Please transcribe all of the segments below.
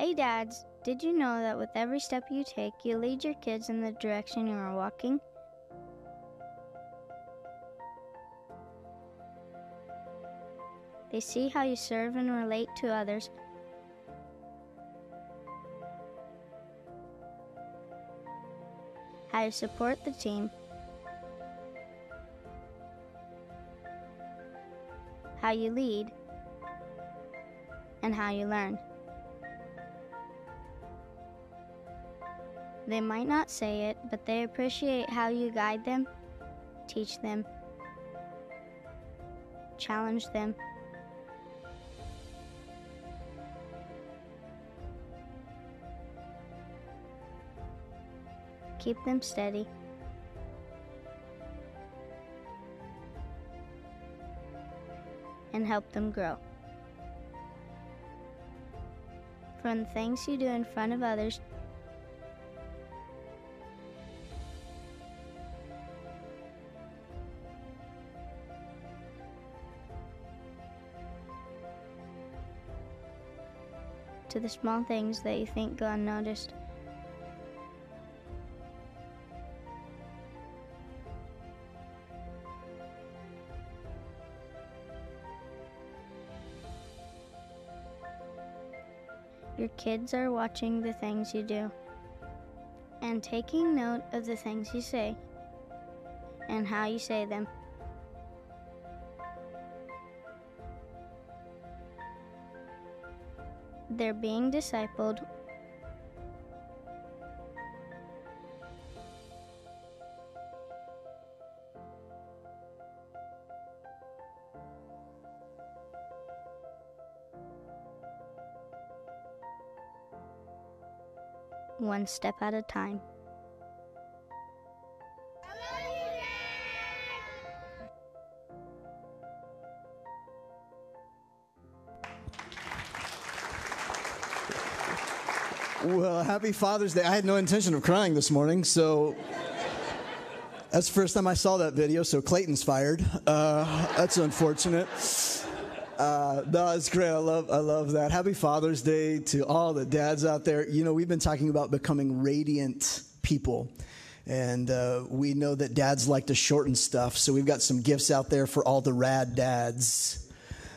Hey dads, did you know that with every step you take, you lead your kids in the direction you are walking? They see how you serve and relate to others. How you support the team. How you lead. And how you learn. They might not say it, but they appreciate how you guide them, teach them, challenge them. Keep them steady. And help them grow. From the things you do in front of others to the small things that you think go unnoticed. Your kids are watching the things you do and taking note of the things you say and how you say them. They're being discipled. One step at a time. Well, happy Father's Day. I had no intention of crying this morning, so that's the first time I saw that video, so Clayton's fired. Uh, that's unfortunate. Uh, no, it's great. I love, I love that. Happy Father's Day to all the dads out there. You know, we've been talking about becoming radiant people. And uh, we know that dads like to shorten stuff, so we've got some gifts out there for all the rad dads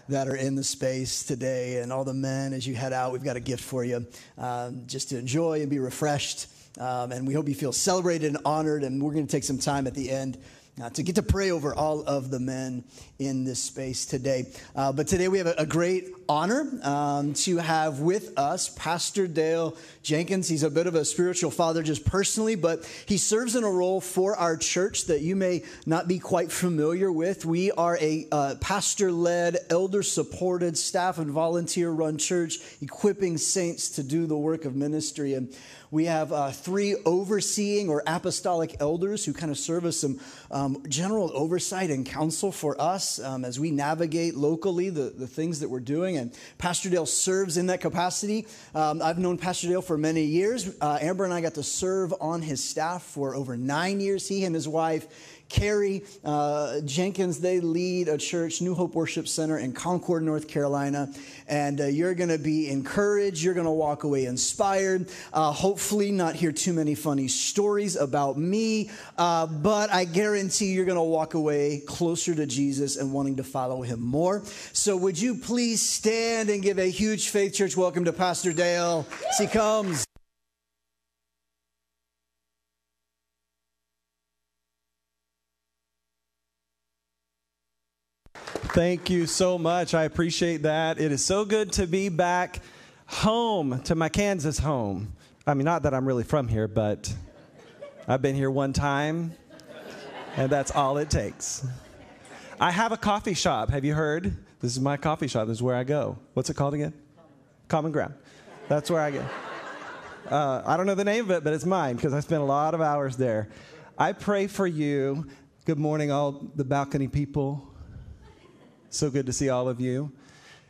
that are in the space today. And all the men, as you head out, we've got a gift for you um, just to enjoy and be refreshed. Um, and we hope you feel celebrated and honored. And we're going to take some time at the end uh, to get to pray over all of the men in this space today. Uh, but today we have a, a great honor um, to have with us Pastor Dale Jenkins. He's a bit of a spiritual father just personally, but he serves in a role for our church that you may not be quite familiar with. We are a uh, pastor led, elder supported, staff and volunteer run church, equipping saints to do the work of ministry. And we have uh, three overseeing or apostolic elders who kind of serve as some um, general oversight and counsel for us um, as we navigate locally the, the things that we're doing. And Pastor Dale serves in that capacity. Um, I've known Pastor Dale for many years. Uh, Amber and I got to serve on his staff for over nine years. He and his wife Carrie uh, Jenkins, they lead a church, New Hope Worship Center in Concord, North Carolina. And uh, you're going to be encouraged. You're going to walk away inspired. Uh, hopefully, not hear too many funny stories about me. Uh, but I guarantee you're going to walk away closer to Jesus and wanting to follow him more. So, would you please stand and give a huge faith church welcome to Pastor Dale as he comes? Thank you so much. I appreciate that. It is so good to be back home to my Kansas home. I mean, not that I'm really from here, but I've been here one time, and that's all it takes. I have a coffee shop. Have you heard? This is my coffee shop. This is where I go. What's it called again? Common Ground. That's where I go. Uh, I don't know the name of it, but it's mine because I spent a lot of hours there. I pray for you. Good morning, all the balcony people. So good to see all of you.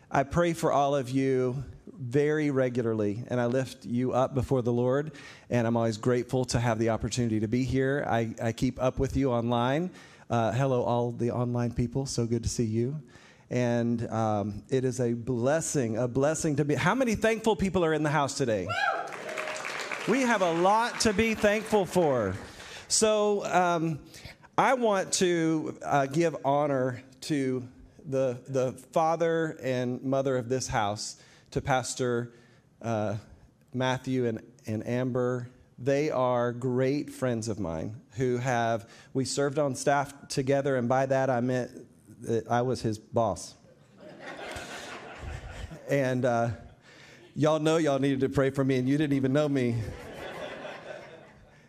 I pray for all of you very regularly, and I lift you up before the Lord, and I'm always grateful to have the opportunity to be here. I, I keep up with you online. Uh, hello, all the online people. So good to see you. And um, it is a blessing, a blessing to be. How many thankful people are in the house today? We have a lot to be thankful for. So um, I want to uh, give honor to the, the father and mother of this house, to Pastor uh, Matthew and, and Amber. They are great friends of mine who have, we served on staff together, and by that I meant that I was his boss. and uh, y'all know y'all needed to pray for me, and you didn't even know me.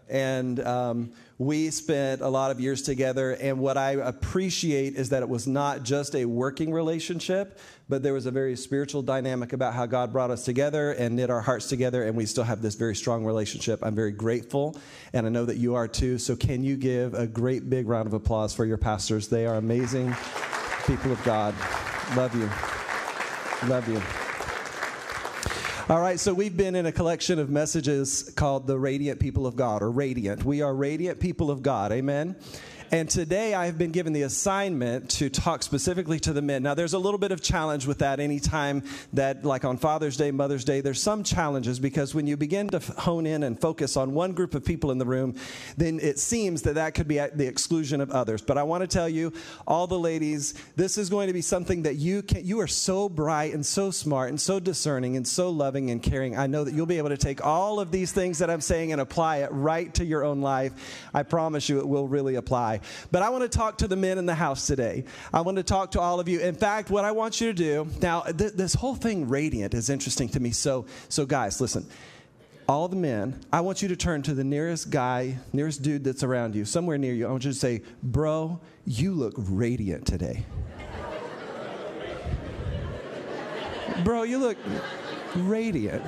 and um, we spent a lot of years together, and what I appreciate is that it was not just a working relationship, but there was a very spiritual dynamic about how God brought us together and knit our hearts together, and we still have this very strong relationship. I'm very grateful, and I know that you are too. So, can you give a great big round of applause for your pastors? They are amazing people of God. Love you. Love you. All right, so we've been in a collection of messages called the Radiant People of God, or Radiant. We are radiant people of God. Amen. And today I have been given the assignment to talk specifically to the men. Now, there's a little bit of challenge with that anytime that, like on Father's Day, Mother's Day, there's some challenges because when you begin to hone in and focus on one group of people in the room, then it seems that that could be at the exclusion of others. But I want to tell you, all the ladies, this is going to be something that you can, you are so bright and so smart and so discerning and so loving and caring. I know that you'll be able to take all of these things that I'm saying and apply it right to your own life. I promise you it will really apply. But I want to talk to the men in the house today. I want to talk to all of you. In fact, what I want you to do now, th- this whole thing, radiant, is interesting to me. So, so guys, listen. All the men, I want you to turn to the nearest guy, nearest dude that's around you, somewhere near you. I want you to say, Bro, you look radiant today. Bro, you look radiant.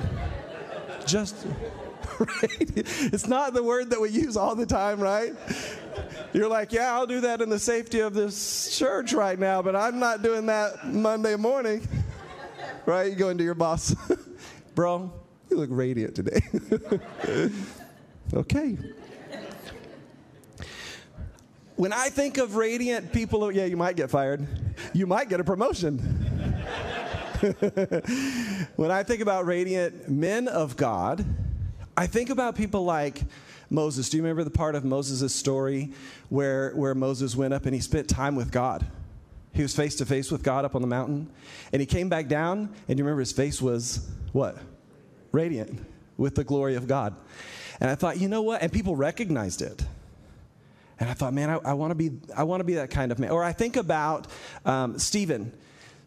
Just radiant. It's not the word that we use all the time, right? You're like, yeah, I'll do that in the safety of this church right now, but I'm not doing that Monday morning. Right? You go into your boss, bro, you look radiant today. okay. When I think of radiant people, oh, yeah, you might get fired. You might get a promotion. when I think about radiant men of God, I think about people like Moses. Do you remember the part of Moses' story where, where Moses went up and he spent time with God? He was face to face with God up on the mountain. And he came back down, and you remember his face was what? Radiant with the glory of God. And I thought, you know what? And people recognized it. And I thought, man, I, I want to be, I want to be that kind of man. Or I think about um, Stephen.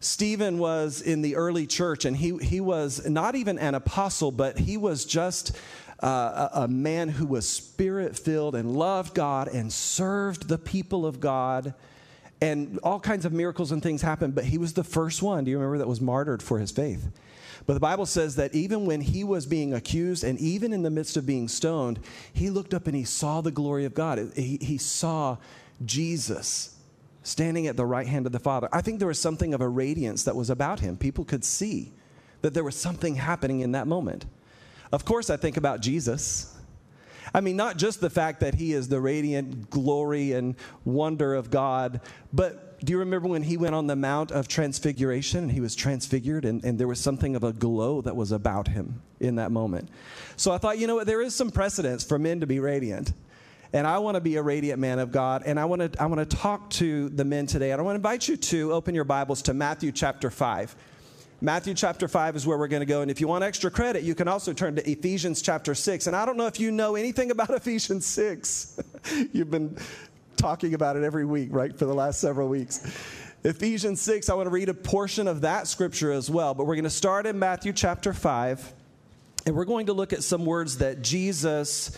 Stephen was in the early church, and he, he was not even an apostle, but he was just uh, a, a man who was spirit filled and loved God and served the people of God. And all kinds of miracles and things happened, but he was the first one, do you remember, that was martyred for his faith? But the Bible says that even when he was being accused and even in the midst of being stoned, he looked up and he saw the glory of God. He, he saw Jesus standing at the right hand of the Father. I think there was something of a radiance that was about him. People could see that there was something happening in that moment. Of course, I think about Jesus. I mean, not just the fact that he is the radiant glory and wonder of God, but do you remember when he went on the Mount of Transfiguration and he was transfigured and, and there was something of a glow that was about him in that moment? So I thought, you know what, there is some precedence for men to be radiant. And I want to be a radiant man of God. And I want to, I want to talk to the men today. And I want to invite you to open your Bibles to Matthew chapter 5. Matthew chapter 5 is where we're going to go. And if you want extra credit, you can also turn to Ephesians chapter 6. And I don't know if you know anything about Ephesians 6. You've been talking about it every week, right, for the last several weeks. Ephesians 6, I want to read a portion of that scripture as well. But we're going to start in Matthew chapter 5. And we're going to look at some words that Jesus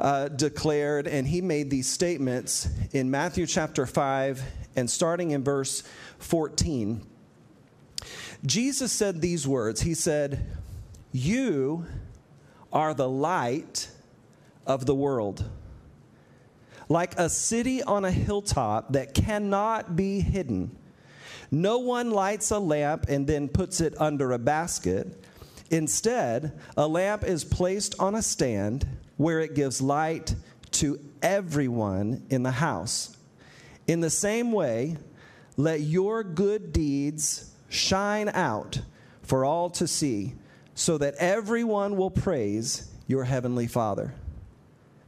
uh, declared. And he made these statements in Matthew chapter 5 and starting in verse 14. Jesus said these words He said, You are the light of the world. Like a city on a hilltop that cannot be hidden. No one lights a lamp and then puts it under a basket. Instead, a lamp is placed on a stand where it gives light to everyone in the house. In the same way, let your good deeds shine out for all to see, so that everyone will praise your heavenly Father.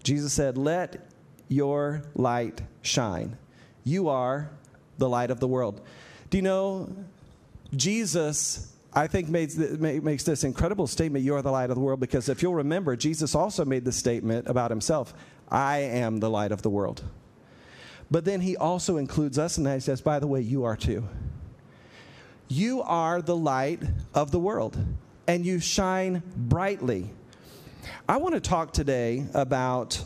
Jesus said, Let your light shine. You are the light of the world. Do you know Jesus? I think makes, makes this incredible statement, You are the light of the world, because if you'll remember, Jesus also made the statement about himself I am the light of the world. But then he also includes us, and he says, By the way, you are too. You are the light of the world, and you shine brightly. I want to talk today about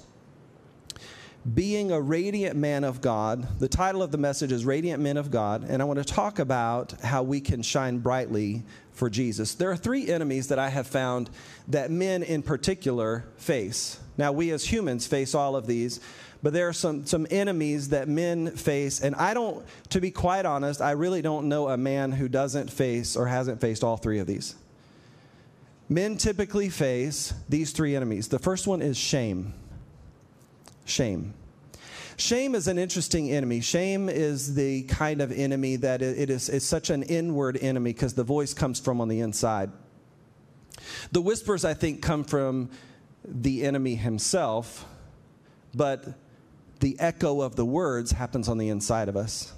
being a radiant man of God. The title of the message is Radiant Men of God, and I want to talk about how we can shine brightly for Jesus. There are three enemies that I have found that men in particular face. Now, we as humans face all of these, but there are some, some enemies that men face, and I don't, to be quite honest, I really don't know a man who doesn't face or hasn't faced all three of these. Men typically face these three enemies. The first one is shame. Shame. Shame is an interesting enemy. Shame is the kind of enemy that it is it's such an inward enemy because the voice comes from on the inside. The whispers, I think, come from the enemy himself, but the echo of the words happens on the inside of us.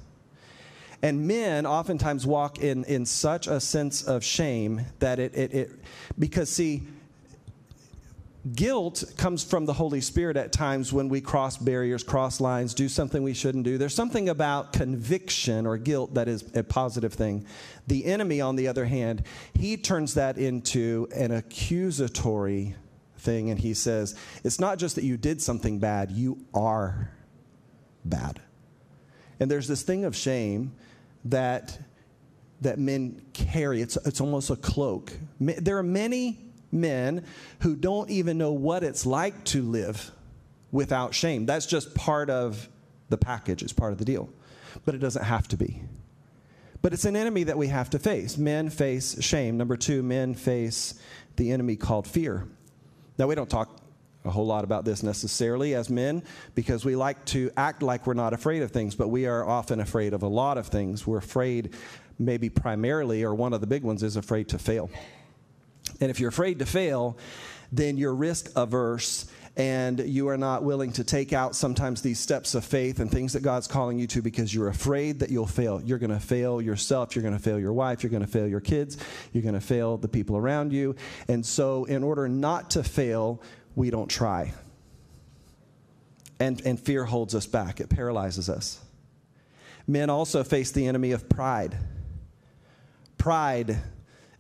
And men oftentimes walk in, in such a sense of shame that it, it, it because see, Guilt comes from the Holy Spirit at times when we cross barriers, cross lines, do something we shouldn't do. There's something about conviction or guilt that is a positive thing. The enemy, on the other hand, he turns that into an accusatory thing and he says, It's not just that you did something bad, you are bad. And there's this thing of shame that, that men carry, it's, it's almost a cloak. There are many men who don't even know what it's like to live without shame. That's just part of the package, it's part of the deal. But it doesn't have to be. But it's an enemy that we have to face. Men face shame. Number two, men face the enemy called fear. Now, we don't talk a whole lot about this necessarily as men because we like to act like we're not afraid of things, but we are often afraid of a lot of things. We're afraid, maybe primarily, or one of the big ones is afraid to fail. And if you're afraid to fail, then you're risk averse and you are not willing to take out sometimes these steps of faith and things that God's calling you to because you're afraid that you'll fail. You're going to fail yourself, you're going to fail your wife, you're going to fail your kids, you're going to fail the people around you. And so, in order not to fail, we don't try. And, and fear holds us back, it paralyzes us. Men also face the enemy of pride. Pride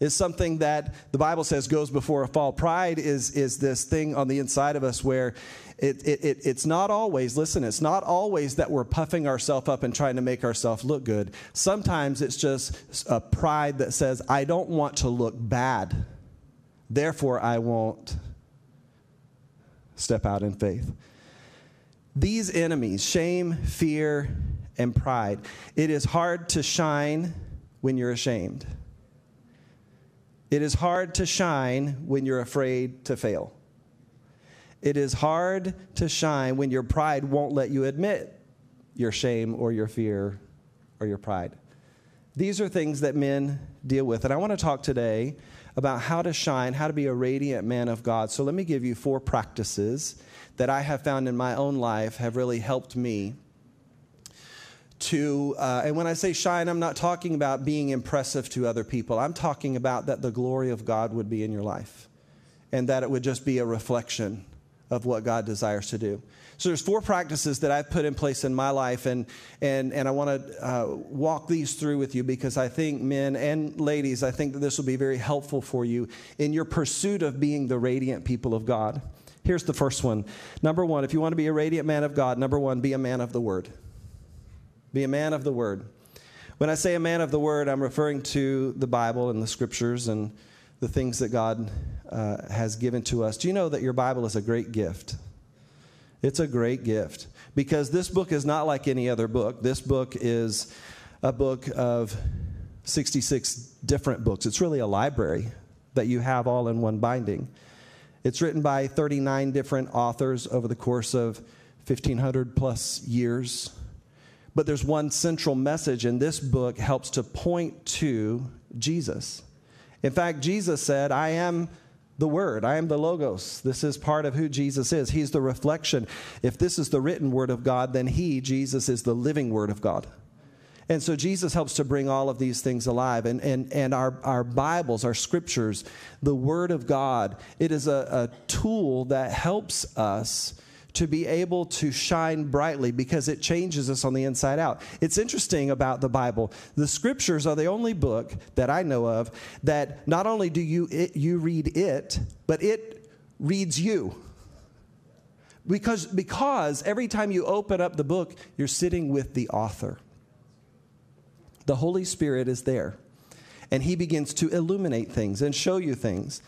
is something that the Bible says goes before a fall. Pride is, is this thing on the inside of us where it, it, it, it's not always, listen, it's not always that we're puffing ourselves up and trying to make ourselves look good. Sometimes it's just a pride that says, I don't want to look bad. Therefore, I won't step out in faith. These enemies, shame, fear, and pride, it is hard to shine when you're ashamed. It is hard to shine when you're afraid to fail. It is hard to shine when your pride won't let you admit your shame or your fear or your pride. These are things that men deal with. And I want to talk today about how to shine, how to be a radiant man of God. So let me give you four practices that I have found in my own life have really helped me to, uh, and when I say shine, I'm not talking about being impressive to other people. I'm talking about that the glory of God would be in your life and that it would just be a reflection of what God desires to do. So there's four practices that I've put in place in my life, and and and I want to uh, walk these through with you because I think men and ladies, I think that this will be very helpful for you in your pursuit of being the radiant people of God. Here's the first one. Number one, if you want to be a radiant man of God, number one, be a man of the Word. Be a man of the word. When I say a man of the word, I'm referring to the Bible and the scriptures and the things that God uh, has given to us. Do you know that your Bible is a great gift? It's a great gift because this book is not like any other book. This book is a book of 66 different books. It's really a library that you have all in one binding. It's written by 39 different authors over the course of 1,500 plus years. But there's one central message, and this book helps to point to Jesus. In fact, Jesus said, I am the Word. I am the Logos. This is part of who Jesus is. He's the reflection. If this is the written Word of God, then He, Jesus, is the living Word of God. And so Jesus helps to bring all of these things alive. And, and, and our, our Bibles, our scriptures, the Word of God, it is a, a tool that helps us to be able to shine brightly because it changes us on the inside out. It's interesting about the Bible. The scriptures are the only book that I know of that not only do you it, you read it, but it reads you. Because because every time you open up the book, you're sitting with the author. The Holy Spirit is there. And he begins to illuminate things and show you things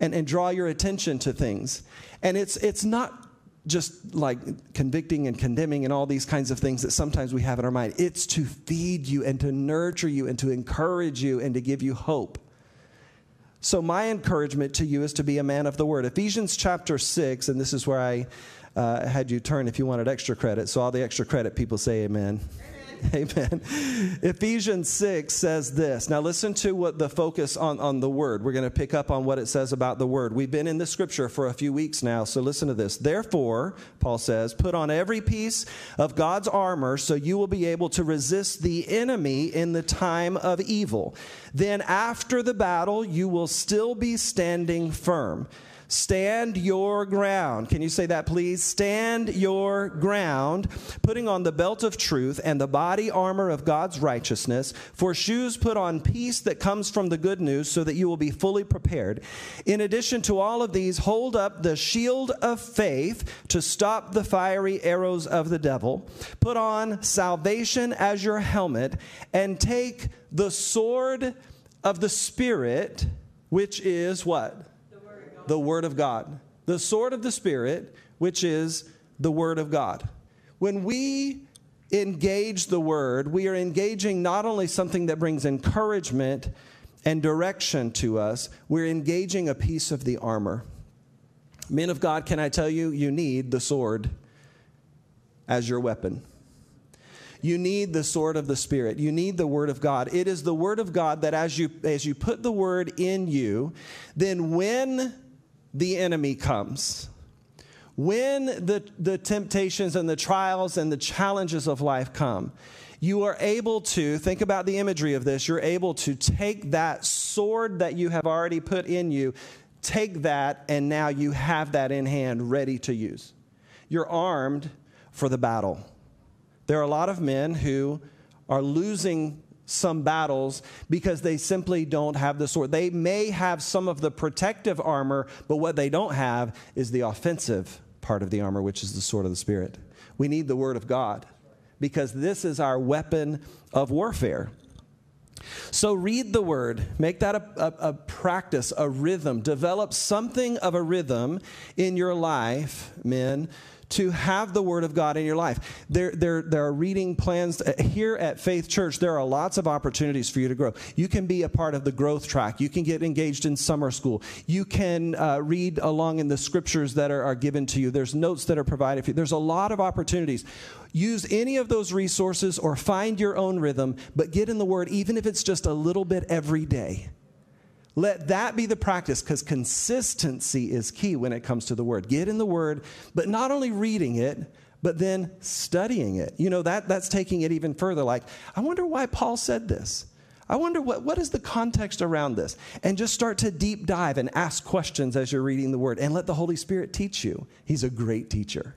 and, and draw your attention to things. And it's it's not just like convicting and condemning and all these kinds of things that sometimes we have in our mind. It's to feed you and to nurture you and to encourage you and to give you hope. So, my encouragement to you is to be a man of the word. Ephesians chapter 6, and this is where I uh, had you turn if you wanted extra credit. So, all the extra credit people say amen. Amen. Ephesians 6 says this. Now, listen to what the focus on, on the word. We're going to pick up on what it says about the word. We've been in the scripture for a few weeks now, so listen to this. Therefore, Paul says, put on every piece of God's armor so you will be able to resist the enemy in the time of evil. Then, after the battle, you will still be standing firm. Stand your ground. Can you say that, please? Stand your ground, putting on the belt of truth and the body armor of God's righteousness. For shoes, put on peace that comes from the good news, so that you will be fully prepared. In addition to all of these, hold up the shield of faith to stop the fiery arrows of the devil. Put on salvation as your helmet, and take the sword of the Spirit, which is what? The Word of God. The sword of the Spirit, which is the Word of God. When we engage the Word, we are engaging not only something that brings encouragement and direction to us, we're engaging a piece of the armor. Men of God, can I tell you, you need the sword as your weapon. You need the sword of the Spirit. You need the Word of God. It is the Word of God that as you, as you put the Word in you, then when the enemy comes. When the, the temptations and the trials and the challenges of life come, you are able to, think about the imagery of this, you're able to take that sword that you have already put in you, take that, and now you have that in hand ready to use. You're armed for the battle. There are a lot of men who are losing some battles because they simply don't have the sword. They may have some of the protective armor, but what they don't have is the offensive part of the armor, which is the sword of the Spirit. We need the Word of God because this is our weapon of warfare. So read the word, make that a, a, a, practice, a rhythm. Develop something of a rhythm in your life, men, to have the Word of God in your life. There, there, there are reading plans. Uh, here at Faith Church, there are lots of opportunities for you to grow. You can be a part of the growth track. You can get engaged in summer school. You can uh, read along in the scriptures that are, are given to you. There's notes that are provided for you. There's a lot of opportunities. Use any of those resources or find your own rhythm, but get in the Word, even if it's just a little bit every day. Let that be the practice because consistency is key when it comes to the word. Get in the word, but not only reading it, but then studying it. You know, that, that's taking it even further. Like, I wonder why Paul said this. I wonder what, what is the context around this? And just start to deep dive and ask questions as you're reading the word and let the Holy Spirit teach you. He's a great teacher.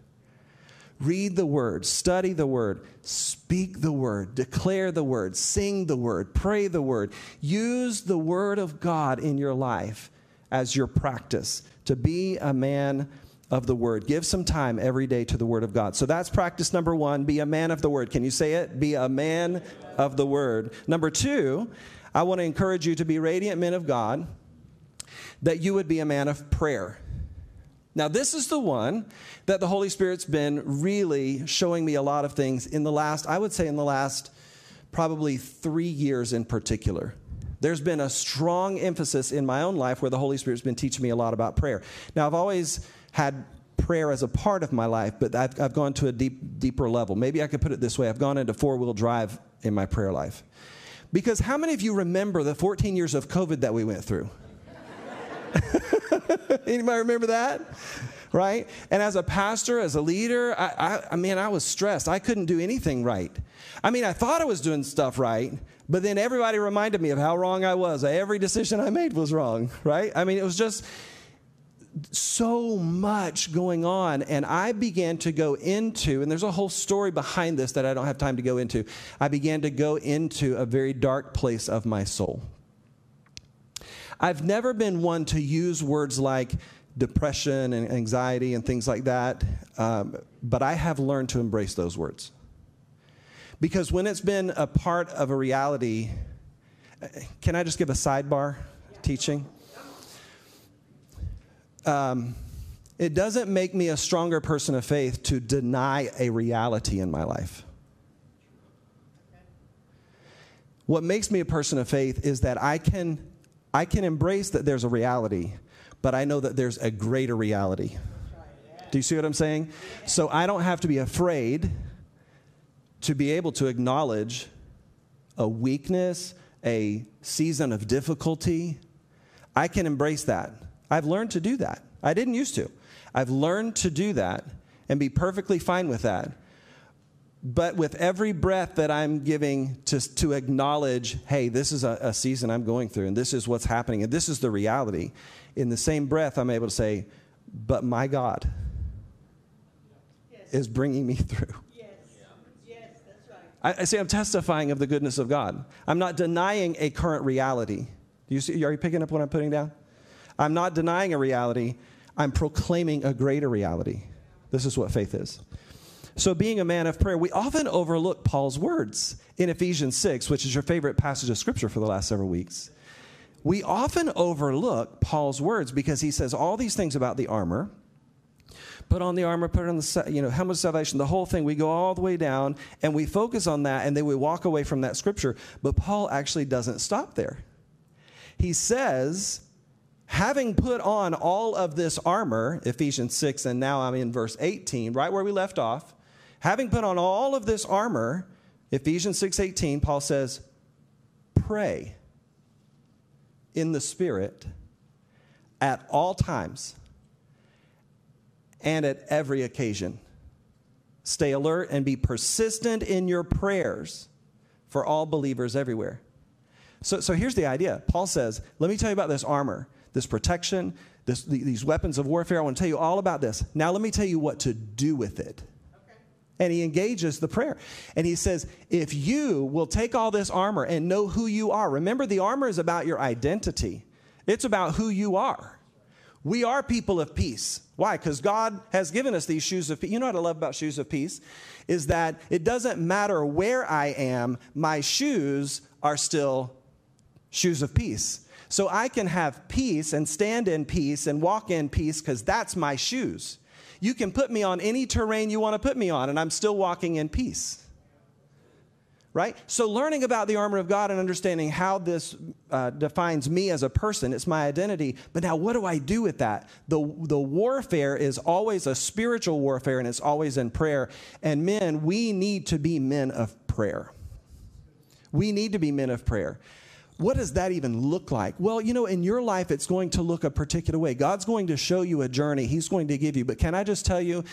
Read the word, study the word, speak the word, declare the word, sing the word, pray the word. Use the word of God in your life as your practice to be a man of the word. Give some time every day to the word of God. So that's practice number one be a man of the word. Can you say it? Be a man of the word. Number two, I want to encourage you to be radiant men of God, that you would be a man of prayer. Now, this is the one that the Holy Spirit's been really showing me a lot of things in the last, I would say, in the last probably three years in particular. There's been a strong emphasis in my own life where the Holy Spirit's been teaching me a lot about prayer. Now, I've always had prayer as a part of my life, but I've, I've gone to a deep, deeper level. Maybe I could put it this way I've gone into four wheel drive in my prayer life. Because how many of you remember the 14 years of COVID that we went through? Anybody remember that? Right? And as a pastor, as a leader, I, I, I, mean, I was stressed. I couldn't do anything right. I mean, I thought I was doing stuff right, but then everybody reminded me of how wrong I was. Every decision I made was wrong, right? I mean, it was just so much going on. And I began to go into, and there's a whole story behind this that I don't have time to go into. I began to go into a very dark place of my soul. I've never been one to use words like depression and anxiety and things like that, um, but I have learned to embrace those words. Because when it's been a part of a reality, can I just give a sidebar teaching? Um, it doesn't make me a stronger person of faith to deny a reality in my life. What makes me a person of faith is that I can I can embrace that there's a reality, but I know that there's a greater reality. Do you see what I'm saying? So I don't have to be afraid to be able to acknowledge a weakness, a season of difficulty. I can embrace that. I've learned to do that. I didn't used to. I've learned to do that and be perfectly fine with that. But with every breath that I'm giving to, to acknowledge, hey, this is a, a season I'm going through, and this is what's happening, and this is the reality, in the same breath, I'm able to say, but my God yes. is bringing me through. Yes. Yes, that's right. I, I say I'm testifying of the goodness of God. I'm not denying a current reality. Do you see, are you picking up what I'm putting down? I'm not denying a reality. I'm proclaiming a greater reality. This is what faith is. So, being a man of prayer, we often overlook Paul's words in Ephesians 6, which is your favorite passage of scripture for the last several weeks. We often overlook Paul's words because he says all these things about the armor. Put on the armor, put on the you know helmet of salvation, the whole thing. We go all the way down and we focus on that, and then we walk away from that scripture. But Paul actually doesn't stop there. He says, having put on all of this armor, Ephesians 6, and now I'm in verse 18, right where we left off. Having put on all of this armor, Ephesians 6:18, Paul says, "Pray in the spirit at all times and at every occasion. Stay alert and be persistent in your prayers for all believers everywhere." So, so here's the idea. Paul says, Let me tell you about this armor, this protection, this, these weapons of warfare. I want to tell you all about this. Now, let me tell you what to do with it. And he engages the prayer. And he says, If you will take all this armor and know who you are, remember the armor is about your identity, it's about who you are. We are people of peace. Why? Because God has given us these shoes of peace. You know what I love about shoes of peace? Is that it doesn't matter where I am, my shoes are still shoes of peace. So I can have peace and stand in peace and walk in peace because that's my shoes. You can put me on any terrain you want to put me on, and I'm still walking in peace. Right? So, learning about the armor of God and understanding how this uh, defines me as a person, it's my identity. But now, what do I do with that? The, the warfare is always a spiritual warfare, and it's always in prayer. And men, we need to be men of prayer. We need to be men of prayer what does that even look like? Well, you know, in your life, it's going to look a particular way. God's going to show you a journey, He's going to give you. But can I just tell you,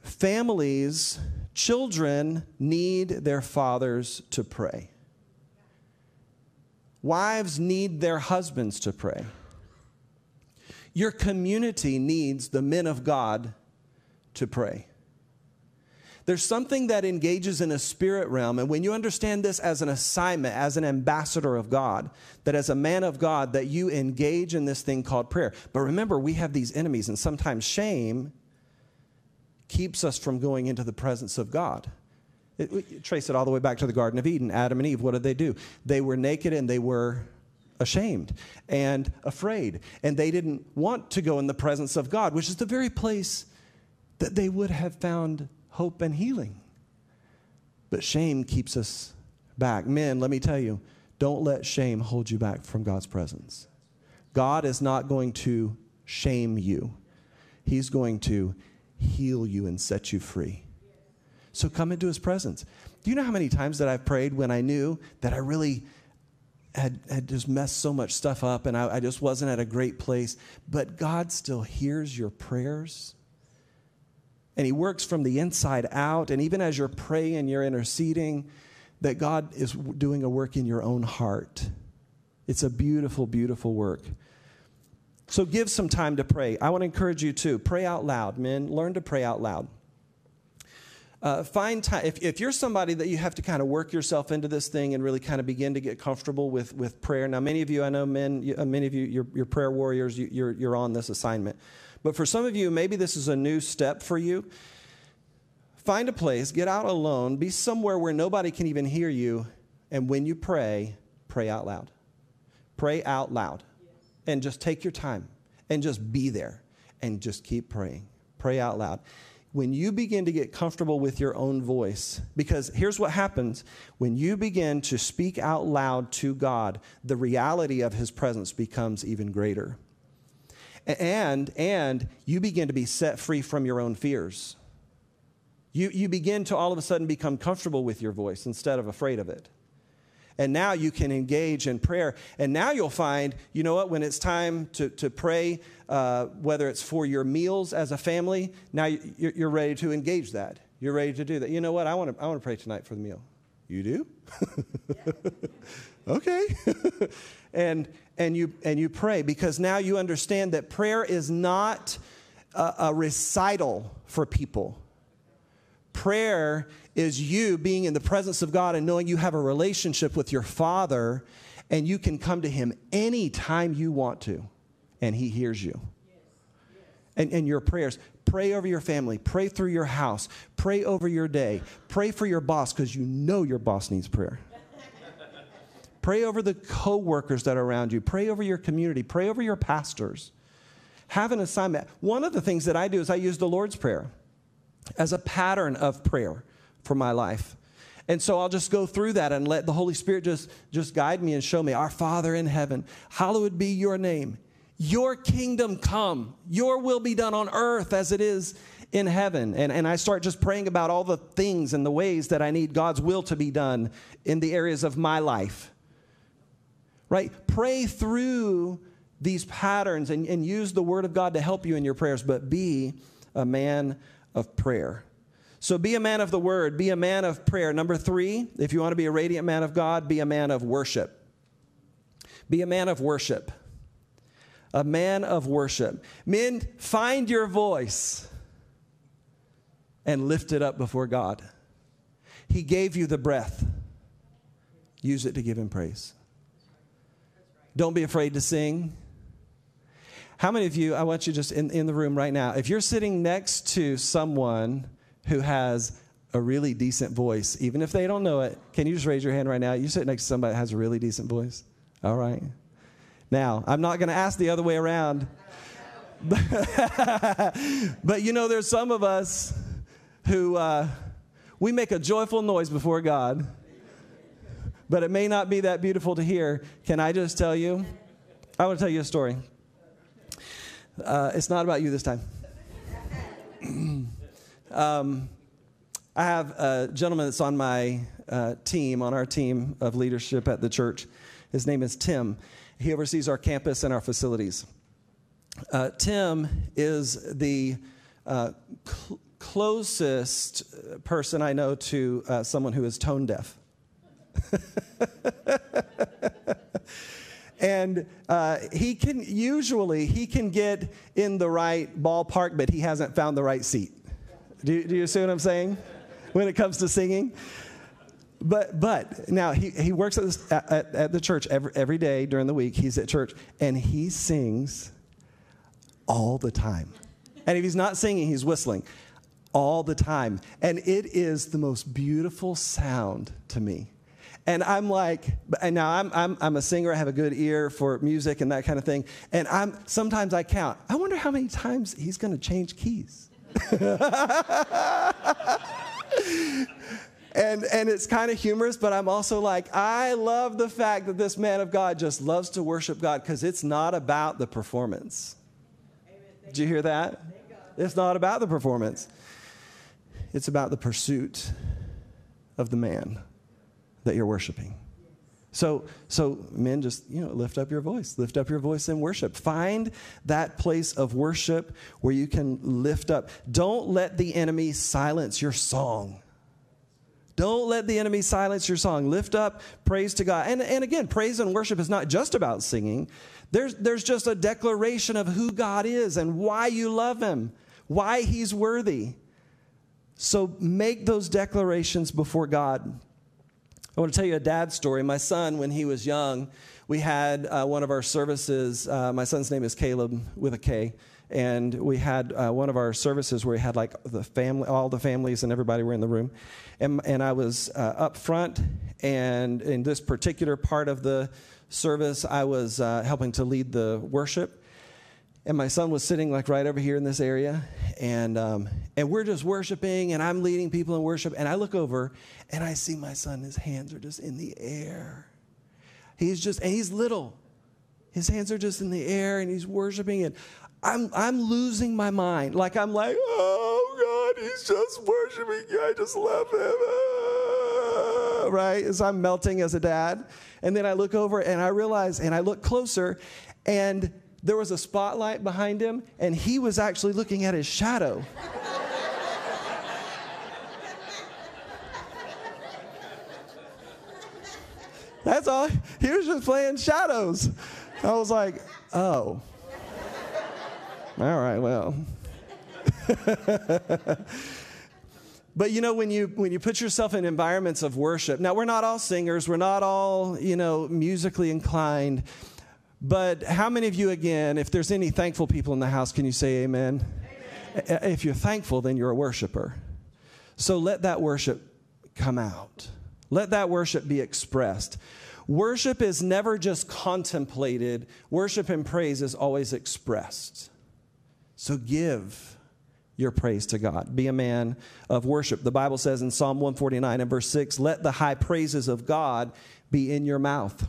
families, children need their fathers to pray, wives need their husbands to pray. Your community needs the men of God to pray. There's something that engages in a spirit realm. And when you understand this as an assignment, as an ambassador of God, that as a man of God, that you engage in this thing called prayer. But remember, we have these enemies, and sometimes shame keeps us from going into the presence of God. It, trace it all the way back to the Garden of Eden. Adam and Eve, what did they do? They were naked and they were ashamed and afraid. And they didn't want to go in the presence of God, which is the very place that they would have found hope and healing. But shame keeps us back. Men, let me tell you, don't let shame hold you back from God's presence. God is not going to shame you. He's going to heal you and set you free. So come into his presence. Do you know how many times that I've prayed when I knew that I really had, had just messed so much stuff up and I, I just wasn't at a great place, but God still hears your prayers? And he works from the inside out. And even as you're praying, you're interceding, that God is doing a work in your own heart. It's a beautiful, beautiful work. So give some time to pray. I want to encourage you to pray out loud, men. Learn to pray out loud. Uh, find time. If, if you're somebody that you have to kind of work yourself into this thing and really kind of begin to get comfortable with, with prayer. Now, many of you, I know men, you, uh, many of you, you're, you're prayer warriors, you, you're, you're on this assignment. But for some of you, maybe this is a new step for you. Find a place, get out alone, be somewhere where nobody can even hear you, and when you pray, pray out loud. Pray out loud. And just take your time and just be there and just keep praying. Pray out loud. When you begin to get comfortable with your own voice, because here's what happens when you begin to speak out loud to God, the reality of His presence becomes even greater and and you begin to be set free from your own fears. You, you begin to all of a sudden become comfortable with your voice instead of afraid of it. And now you can engage in prayer. And now you'll find you know what when it's time to, to pray uh, whether it's for your meals as a family now you're, you're ready to engage that. You're ready to do that. You know what? I want to, I want to pray tonight for the meal. You do? Okay. And and you and you pray because now you understand that prayer is not a, a recital for people. Prayer is you being in the presence of god and knowing you have a relationship with your father and you can come to him anytime you want to and he hears you. And, and your prayers. Pray over your family. Pray through your house. Pray over your day. Pray for your boss because you know your boss needs prayer Pray over the co-workers that are around you. Pray over your community. Pray over your pastors. Have an assignment. One of the things that I do is I use the Lord's Prayer as a pattern of prayer for my life. And so I'll just go through that and let the Holy Spirit just, just guide me and show me, Our Father in heaven, hallowed be your name. Your kingdom come. Your will be done on earth as it is in heaven. And, and I start just praying about all the things and the ways that I need God's will to be done in the areas of my life right? Pray through these patterns and, and use the Word of God to help you in your prayers, but be a man of prayer. So be a man of the Word, be a man of prayer. Number three, if you want to be a radiant man of God, be a man of worship. Be a man of worship. A man of worship. Men, find your voice and lift it up before God. He gave you the breath. Use it to give Him praise. Don't be afraid to sing. How many of you, I want you just in, in the room right now, if you're sitting next to someone who has a really decent voice, even if they don't know it, can you just raise your hand right now? You sit next to somebody that has a really decent voice? All right. Now, I'm not going to ask the other way around. but you know, there's some of us who uh, we make a joyful noise before God but it may not be that beautiful to hear. Can I just tell you? I want to tell you a story. Uh, it's not about you this time. um, I have a gentleman that's on my uh, team, on our team of leadership at the church. His name is Tim. He oversees our campus and our facilities. Uh, Tim is the uh, cl- closest person I know to uh, someone who is tone deaf. and uh, he can usually he can get in the right ballpark but he hasn't found the right seat. Do, do you see what i'm saying? When it comes to singing. But but now he, he works at, this, at, at the church every, every day during the week. He's at church and he sings all the time. And if he's not singing he's whistling all the time. And it is the most beautiful sound to me and I'm like, and now I'm, I'm, I'm a singer, I have a good ear for music and that kind of thing. And I'm, sometimes I count, I wonder how many times he's to change keys. and and it's kind of humorous but i'm also like i love the fact that this man of god just loves to worship god because it's not about the performance did you hear that It's not about the performance. It's about the pursuit of the man that you're worshiping. So, so men, just you know, lift up your voice, lift up your voice in worship. Find that place of worship where you can lift up. Don't let the enemy silence your song. Don't let the enemy silence your song. Lift up praise to God. And, and again, praise and worship is not just about singing. There's, there's just a declaration of who God is and why you love him, why he's worthy. So make those declarations before God. I want to tell you a dad story. My son, when he was young, we had uh, one of our services. Uh, my son's name is Caleb with a K. And we had uh, one of our services where we had like the family, all the families and everybody were in the room. And, and I was uh, up front, and in this particular part of the service, I was uh, helping to lead the worship and my son was sitting like right over here in this area. And um, and we're just worshiping and i'm leading people in worship. And i look over and i see my son his hands are just in the air. He's just and he's little. His hands are just in the air and he's worshiping. And i'm i'm losing my mind. Like i'm like oh god he's just worshiping. I just love him. Ah, right? As i'm melting as a dad. And then i look over and i realize and i look closer and there was a spotlight behind him, and he was actually looking at his shadow. That's all. He was just playing shadows. I was like, oh. All right, well. but you know when you when you put yourself in environments of worship. Now we're not all singers, we're not all, you know, musically inclined. But how many of you, again, if there's any thankful people in the house, can you say amen? amen? If you're thankful, then you're a worshiper. So let that worship come out. Let that worship be expressed. Worship is never just contemplated, worship and praise is always expressed. So give your praise to God. Be a man of worship. The Bible says in Psalm 149 and verse 6 let the high praises of God be in your mouth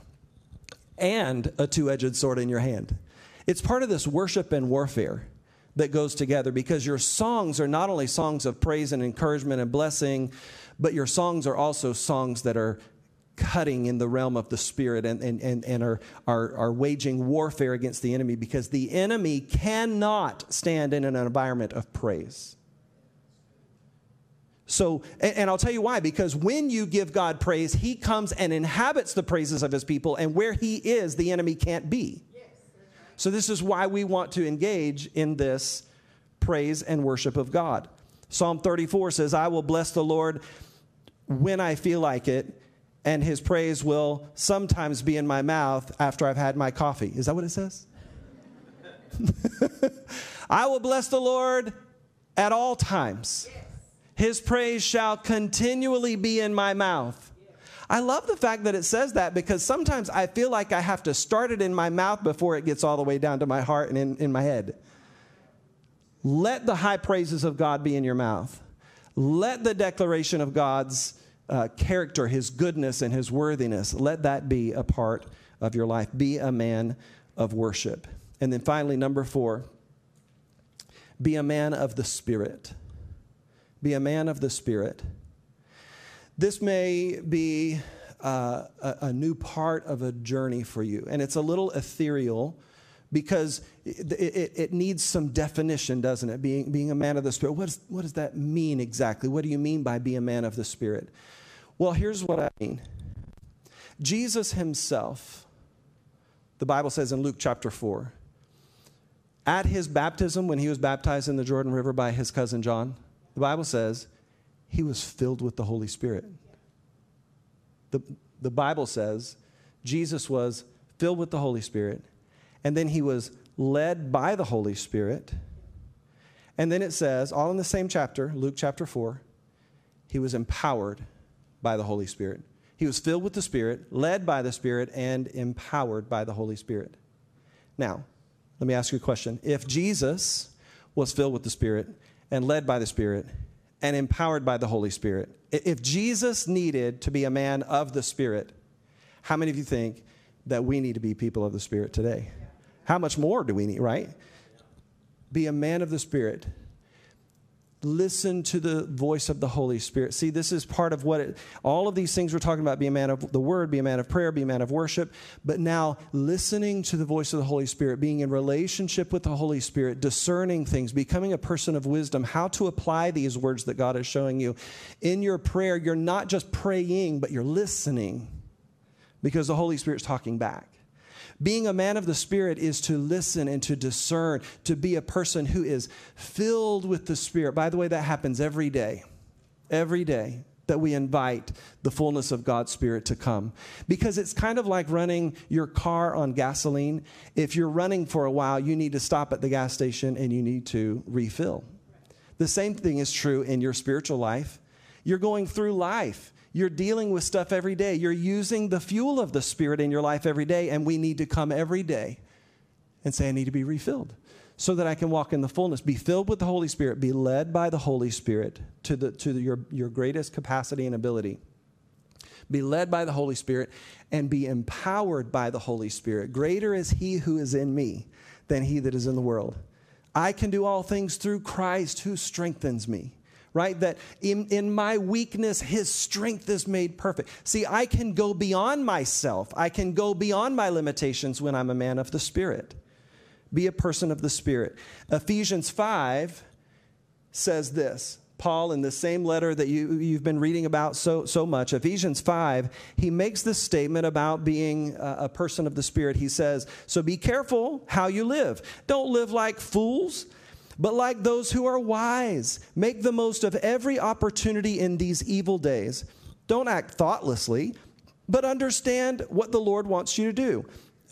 and a two edged sword in your hand. It's part of this worship and warfare that goes together because your songs are not only songs of praise and encouragement and blessing, but your songs are also songs that are cutting in the realm of the spirit and, and, and, and are, are, are waging warfare against the enemy because the enemy cannot stand in an environment of praise. So, and, I'll tell you why, because when you give God praise, He comes and inhabits the praises of His people, and where He is, the enemy can't be. So, this is why we want to engage in this praise and worship of God. Psalm 34 says, I will bless the Lord when I feel like it, and His praise will sometimes be in my mouth after I've had my coffee. Is that what it says? I will bless the Lord at all times. His praise shall continually be in my mouth. I love the fact that it says that because sometimes I feel like I have to start it in my mouth before it gets all the way down to my heart and in, in my head. Let the high praises of God be in your mouth. Let the declaration of God's uh, character, his goodness, and his worthiness, let that be a part of your life. Be a man of worship. And then finally, number four, be a man of the Spirit. Be a man of the Spirit. This may be uh, a, a, new part of a journey for you, and it's a little ethereal because it, it, it, needs some definition, doesn't it? Being, being a man of the Spirit. What, is, what does that mean exactly? What do you mean by be a man of the Spirit? Well, here's what I mean Jesus himself, the Bible says in Luke chapter 4, at his baptism, when he was baptized in the Jordan River by his cousin John, the Bible says he was filled with the Holy Spirit. The, the Bible says Jesus was filled with the Holy Spirit, and then he was led by the Holy Spirit. And then it says, all in the same chapter, Luke chapter 4, he was empowered by the Holy Spirit. He was filled with the Spirit, led by the Spirit, and empowered by the Holy Spirit. Now, let me ask you a question. If Jesus was filled with the Spirit and led by the Spirit and empowered by the Holy Spirit. If Jesus needed to be a man of the Spirit, how many of you think that we need to be people of the Spirit today? How much more do we need, right? Be a man of the Spirit, listen to the voice of the Holy Spirit. See, this is part of what it, all of these things we're talking about be a man of the word, be a man of prayer, be a man of worship. But now, listening to the voice of the Holy Spirit, being in relationship with the Holy Spirit, discerning things, becoming a person of wisdom, how to apply these words that God is showing you. In your prayer, you're not just praying, but you're listening because the Holy Spirit's talking back. Being a man of the Spirit is to listen and to discern, to be a person who is filled with the Spirit. By the way, that happens every day. Every day that we invite the fullness of God's Spirit to come. Because it's kind of like running your car on gasoline. If you're running for a while, you need to stop at the gas station and you need to refill. The same thing is true in your spiritual life. You're going through life you're dealing with stuff every day. You're using the fuel of the Spirit in your life every day, and we need to come every day and say, I need to be refilled so that I can walk in the fullness, be filled with the Holy Spirit, be led by the Holy Spirit to, the, to the, your, your greatest capacity and ability. Be led by the Holy Spirit and be empowered by the Holy Spirit. Greater is He who is in me than He that is in the world. I can do all things through Christ who strengthens me right? That in, in my weakness, his strength is made perfect. See, I can go beyond myself, I can go beyond my limitations when I'm a man of the Spirit. Be a person of the Spirit. Ephesians 5 says this. Paul, in the same letter that you, you've been reading about so, so much, Ephesians 5, he makes this statement about being a, a person of the Spirit. He says, So be careful how you live. Don't live like fools but like those who are wise, make the most of every opportunity in these evil days. Don't act thoughtlessly, but understand what the Lord wants you to do.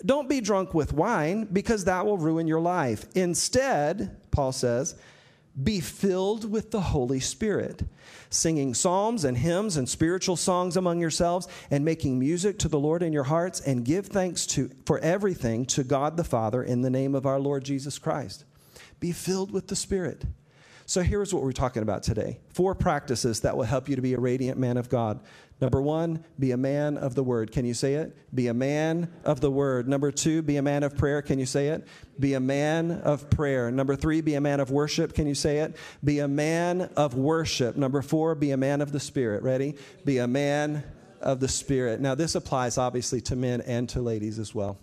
Don't be drunk with wine, because that will ruin your life. Instead, Paul says, be filled with the Holy Spirit, singing psalms and hymns and spiritual songs among yourselves, and making music to the Lord in your hearts, and give thanks to, for everything to God the Father in the name of our Lord Jesus Christ. Be filled with the Spirit. So here's what we're talking about today four practices that will help you to be a radiant man of God. Number one, be a man of the word. Can you say it? Be a man of the word. Number two, be a man of prayer. Can you say it? Be a man of prayer. Number three, be a man of worship. Can you say it? Be a man of worship. Number four, be a man of the spirit. Ready? Be a man of the spirit. Now, this applies obviously to men and to ladies as well.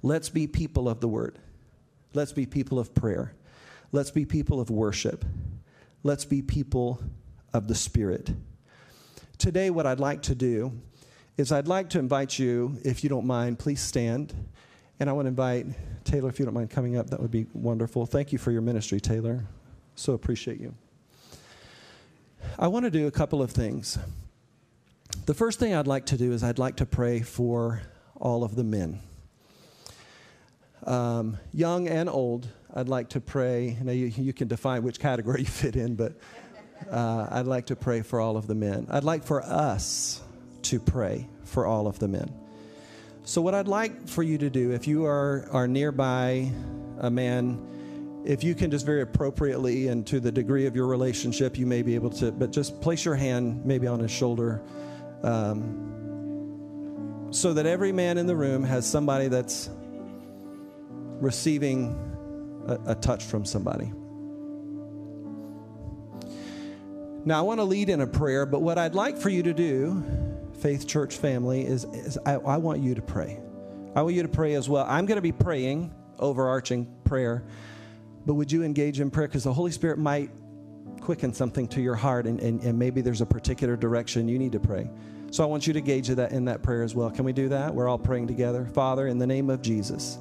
Let's be people of the word. Let's be people of prayer. Let's be people of worship. Let's be people of the Spirit. Today, what I'd like to do is I'd like to invite you, if you don't mind, please stand. And I want to invite Taylor, if you don't mind coming up, that would be wonderful. Thank you for your ministry, Taylor. So appreciate you. I want to do a couple of things. The first thing I'd like to do is I'd like to pray for all of the men um, young and old, I'd like to pray. Now, you, you can define which category you fit in, but uh, I'd like to pray for all of the men. I'd like for us to pray for all of the men. So, what I'd like for you to do, if you are, are nearby a man, if you can just very appropriately and to the degree of your relationship, you may be able to, but just place your hand maybe on his shoulder um, so that every man in the room has somebody that's receiving a, a touch from somebody. Now, I want to lead in a prayer, but what I'd like for you to do, Faith Church family, is, is I, I want you to pray. I want you to pray as well. I'm going to be praying, overarching prayer, but would you engage in prayer? Because the Holy Spirit might quicken something to your heart, and, and, and maybe there's a particular direction you need to pray. So I want you to gauge that in that prayer as well. Can we do that? We're all praying together. Father, in the name of Jesus.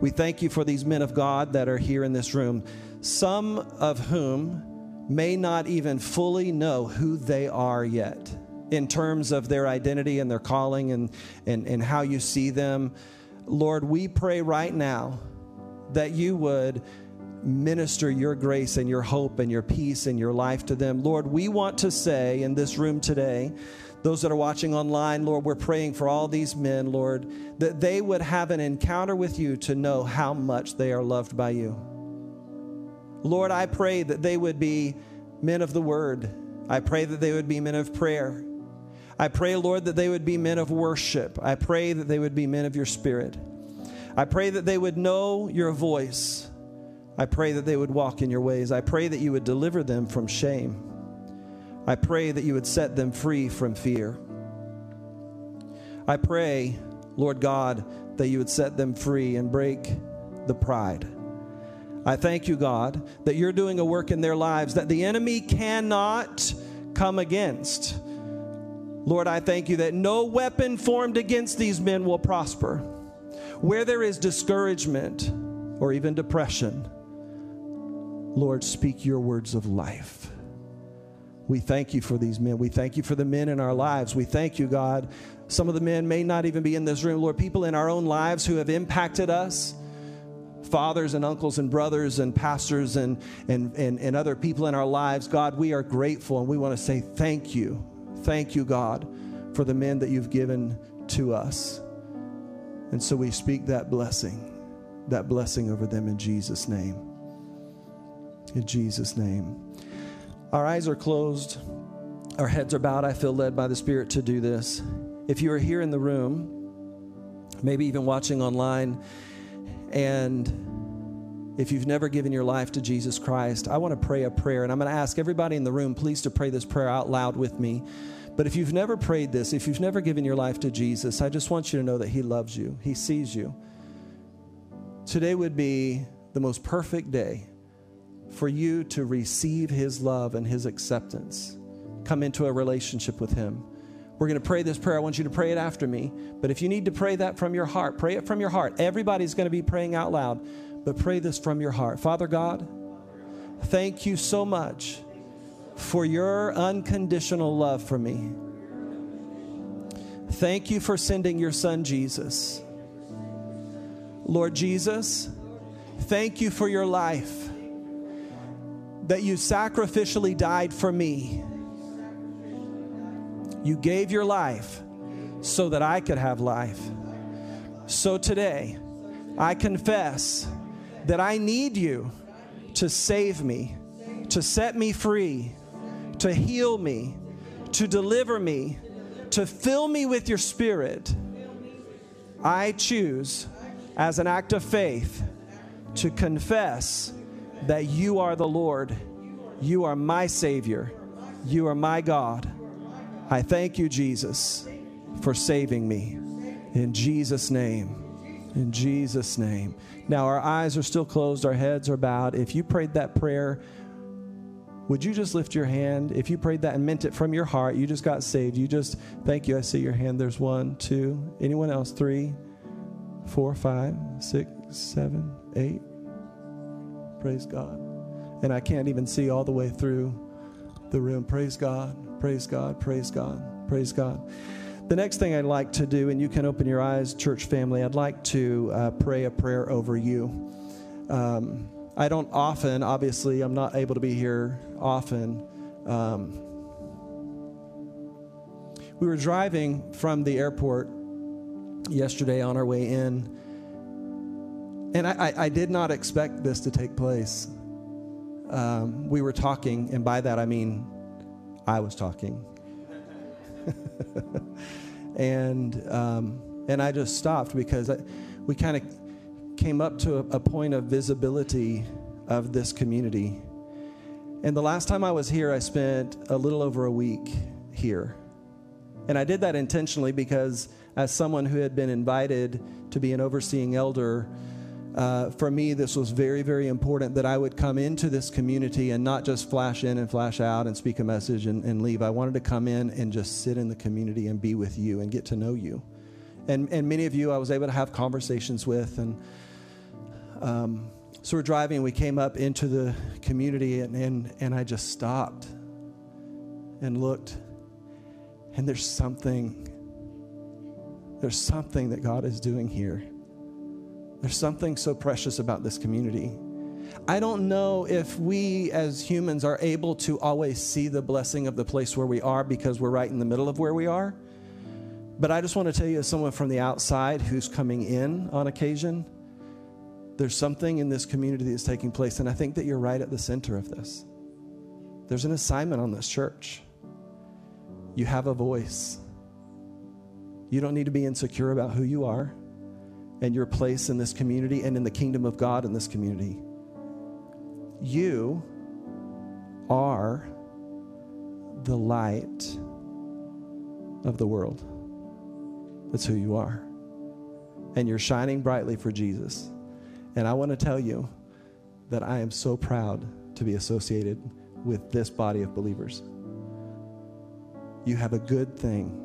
We thank you for these men of God that are here in this room, some of whom may not even fully know who they are yet in terms of their identity and their calling and, and, and how you see them. Lord, we pray right now that you would minister your grace and your hope and your peace and your life to them. Lord, we want to say in this room today, those that are watching online, Lord, we're praying for all these men, Lord, that they would have an encounter with you to know how much they are loved by you. Lord, I pray that they would be men of the word. I pray that they would be men of prayer. I pray, Lord, that they would be men of worship. I pray that they would be men of your spirit. I pray that they would know your voice. I pray that they would walk in your ways. I pray that you would deliver them from shame. I pray that you would set them free from fear. I pray, Lord God, that you would set them free and break the pride. I thank you, God, that you're doing a work in their lives that the enemy cannot come against. Lord, I thank you that no weapon formed against these men will prosper. Where there is discouragement or even depression, Lord, speak your words of life. We thank you for these men. We thank you for the men in our lives. We thank you, God. Some of the men may not even be in this room, Lord, people in our own lives who have impacted us fathers and uncles and brothers and pastors and, and, and, and other people in our lives. God, we are grateful and we want to say thank you. Thank you, God, for the men that you've given to us. And so we speak that blessing, that blessing over them in Jesus' name. In Jesus' name. Our eyes are closed, our heads are bowed. I feel led by the Spirit to do this. If you are here in the room, maybe even watching online, and if you've never given your life to Jesus Christ, I want to pray a prayer. And I'm going to ask everybody in the room, please, to pray this prayer out loud with me. But if you've never prayed this, if you've never given your life to Jesus, I just want you to know that He loves you, He sees you. Today would be the most perfect day for you to receive His love and His acceptance, come into a relationship with Him. We're going to pray this prayer. I want you to pray it after me. But if you need to pray that from your heart, pray it from your heart. Everybody's going to be praying out loud, but pray this from your heart. Father God, thank you so much for your unconditional love for me. Thank you for sending your son Jesus. Lord Jesus, thank you for your life, that you sacrificially died for me. You gave your life so that I could have life. So today, I confess that I need you to save me, to set me free to heal me, to deliver me, to fill me with your spirit, I choose as an act of faith to confess that you are the Lord. You are my Savior. You are my God. I thank you, Jesus, for saving me. In Jesus' name. In Jesus' name. Now, our eyes are still closed, our heads are bowed. If you prayed that prayer, would you just lift your hand? If you prayed that and meant it from your heart, you just got saved. You just, thank you. I see your hand. There's one, two. Anyone else? Three, four, five, six, seven, eight. Praise God. And I can't even see all the way through the room. Praise God. Praise God. Praise God. Praise God. The next thing I'd like to do, and you can open your eyes, church family, I'd like to uh, pray a prayer over you. Um, I don't often, obviously, I'm not able to be here often. Um, we were driving from the airport yesterday on our way in, and I, I, I did not expect this to take place. Um, we were talking, and by that I mean I was talking. and um, and I just stopped because I, we kind of came up to a, a point of visibility of this community. And the last time I was here, I spent a little over a week here. And I did that intentionally because, as someone who had been invited to be an overseeing elder, uh, for me, this was very, very important that I would come into this community and not just flash in and flash out and speak a message and, and leave. I wanted to come in and just sit in the community and be with you and get to know you. And, and many of you I was able to have conversations with and um, so we're driving, we came up into the community, and, and, and I just stopped and looked, and there's something, there's something that God is doing here. There's something so precious about this community. I don't know if we as humans are able to always see the blessing of the place where we are because we're right in the middle of where we are. But I just want to tell you, as someone from the outside who's coming in on occasion, there's something in this community that's taking place, and I think that you're right at the center of this. There's an assignment on this church. You have a voice. You don't need to be insecure about who you are and your place in this community and in the kingdom of God in this community. You are the light of the world. That's who you are. And you're shining brightly for Jesus. And I want to tell you that I am so proud to be associated with this body of believers. You have a good thing.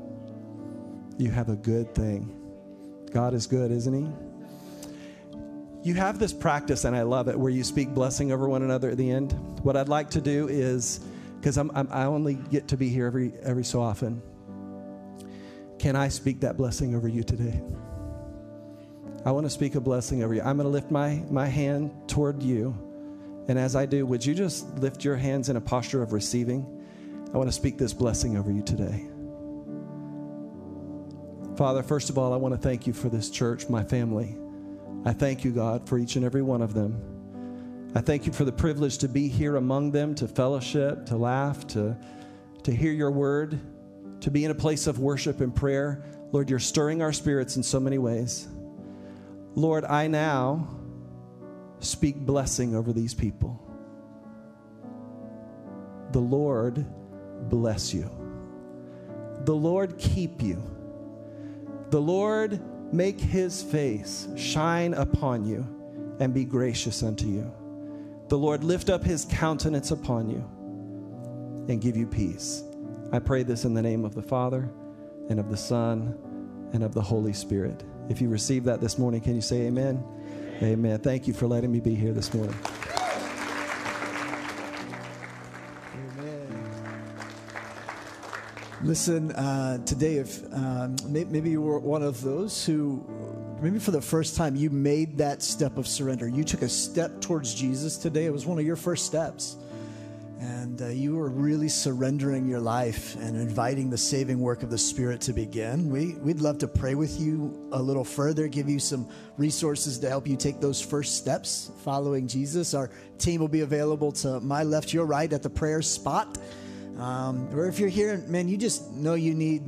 You have a good thing. God is good, isn't He? You have this practice, and I love it, where you speak blessing over one another at the end. What I'd like to do is, because I'm, I'm, i only get to be here every, every so often, can I speak that blessing over you today? I want to speak a blessing over you. I'm going to lift my, my hand toward you. And as I do, would you just lift your hands in a posture of receiving? I want to speak this blessing over you today. Father, first of all, I want to thank you for this church, my family. I thank you, God, for each and every one of them. I thank you for the privilege to be here among them, to fellowship, to laugh, to, to hear your word, to be in a place of worship and prayer. Lord, you're stirring our spirits in so many ways. Lord, I now speak blessing over these people. The Lord bless you. The Lord keep you. The Lord make his face shine upon you and be gracious unto you. The Lord lift up his countenance upon you and give you peace. I pray this in the name of the Father and of the Son and of the Holy Spirit. If you receive that this morning, can you say amen? Amen. amen. Thank you for letting me be here this morning. Listen, uh, today, if um, maybe you were one of those who, maybe for the first time, you made that step of surrender. You took a step towards Jesus today. It was one of your first steps. And uh, you were really surrendering your life and inviting the saving work of the Spirit to begin. We, we'd love to pray with you a little further, give you some resources to help you take those first steps following Jesus. Our team will be available to my left, your right at the prayer spot. Um, or if you're here, man, you just know you need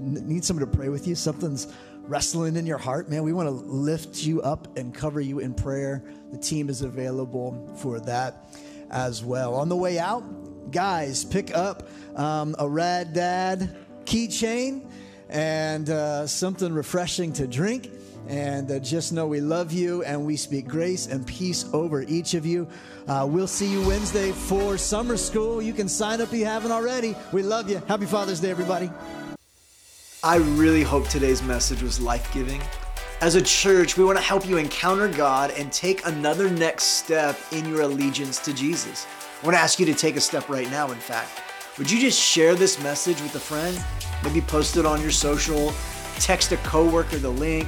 need someone to pray with you. Something's wrestling in your heart, man. We want to lift you up and cover you in prayer. The team is available for that as well. On the way out, guys, pick up um, a Rad Dad keychain and uh, something refreshing to drink. And uh, just know we love you and we speak grace and peace over each of you. Uh, we'll see you Wednesday for summer school. You can sign up if you haven't already. We love you. Happy Father's Day, everybody. I really hope today's message was life giving. As a church, we want to help you encounter God and take another next step in your allegiance to Jesus. I want to ask you to take a step right now, in fact. Would you just share this message with a friend? Maybe post it on your social, text a coworker the link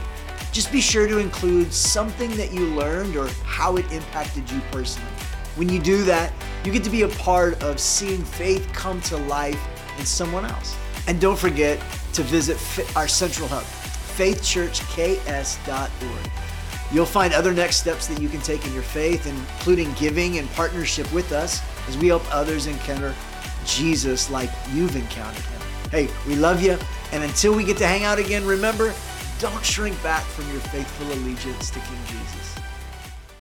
just be sure to include something that you learned or how it impacted you personally. When you do that, you get to be a part of seeing faith come to life in someone else. And don't forget to visit our central hub, faithchurchks.org. You'll find other next steps that you can take in your faith, including giving and partnership with us as we help others encounter Jesus like you've encountered him. Hey, we love you. And until we get to hang out again, remember, don't shrink back from your faithful allegiance to King Jesus.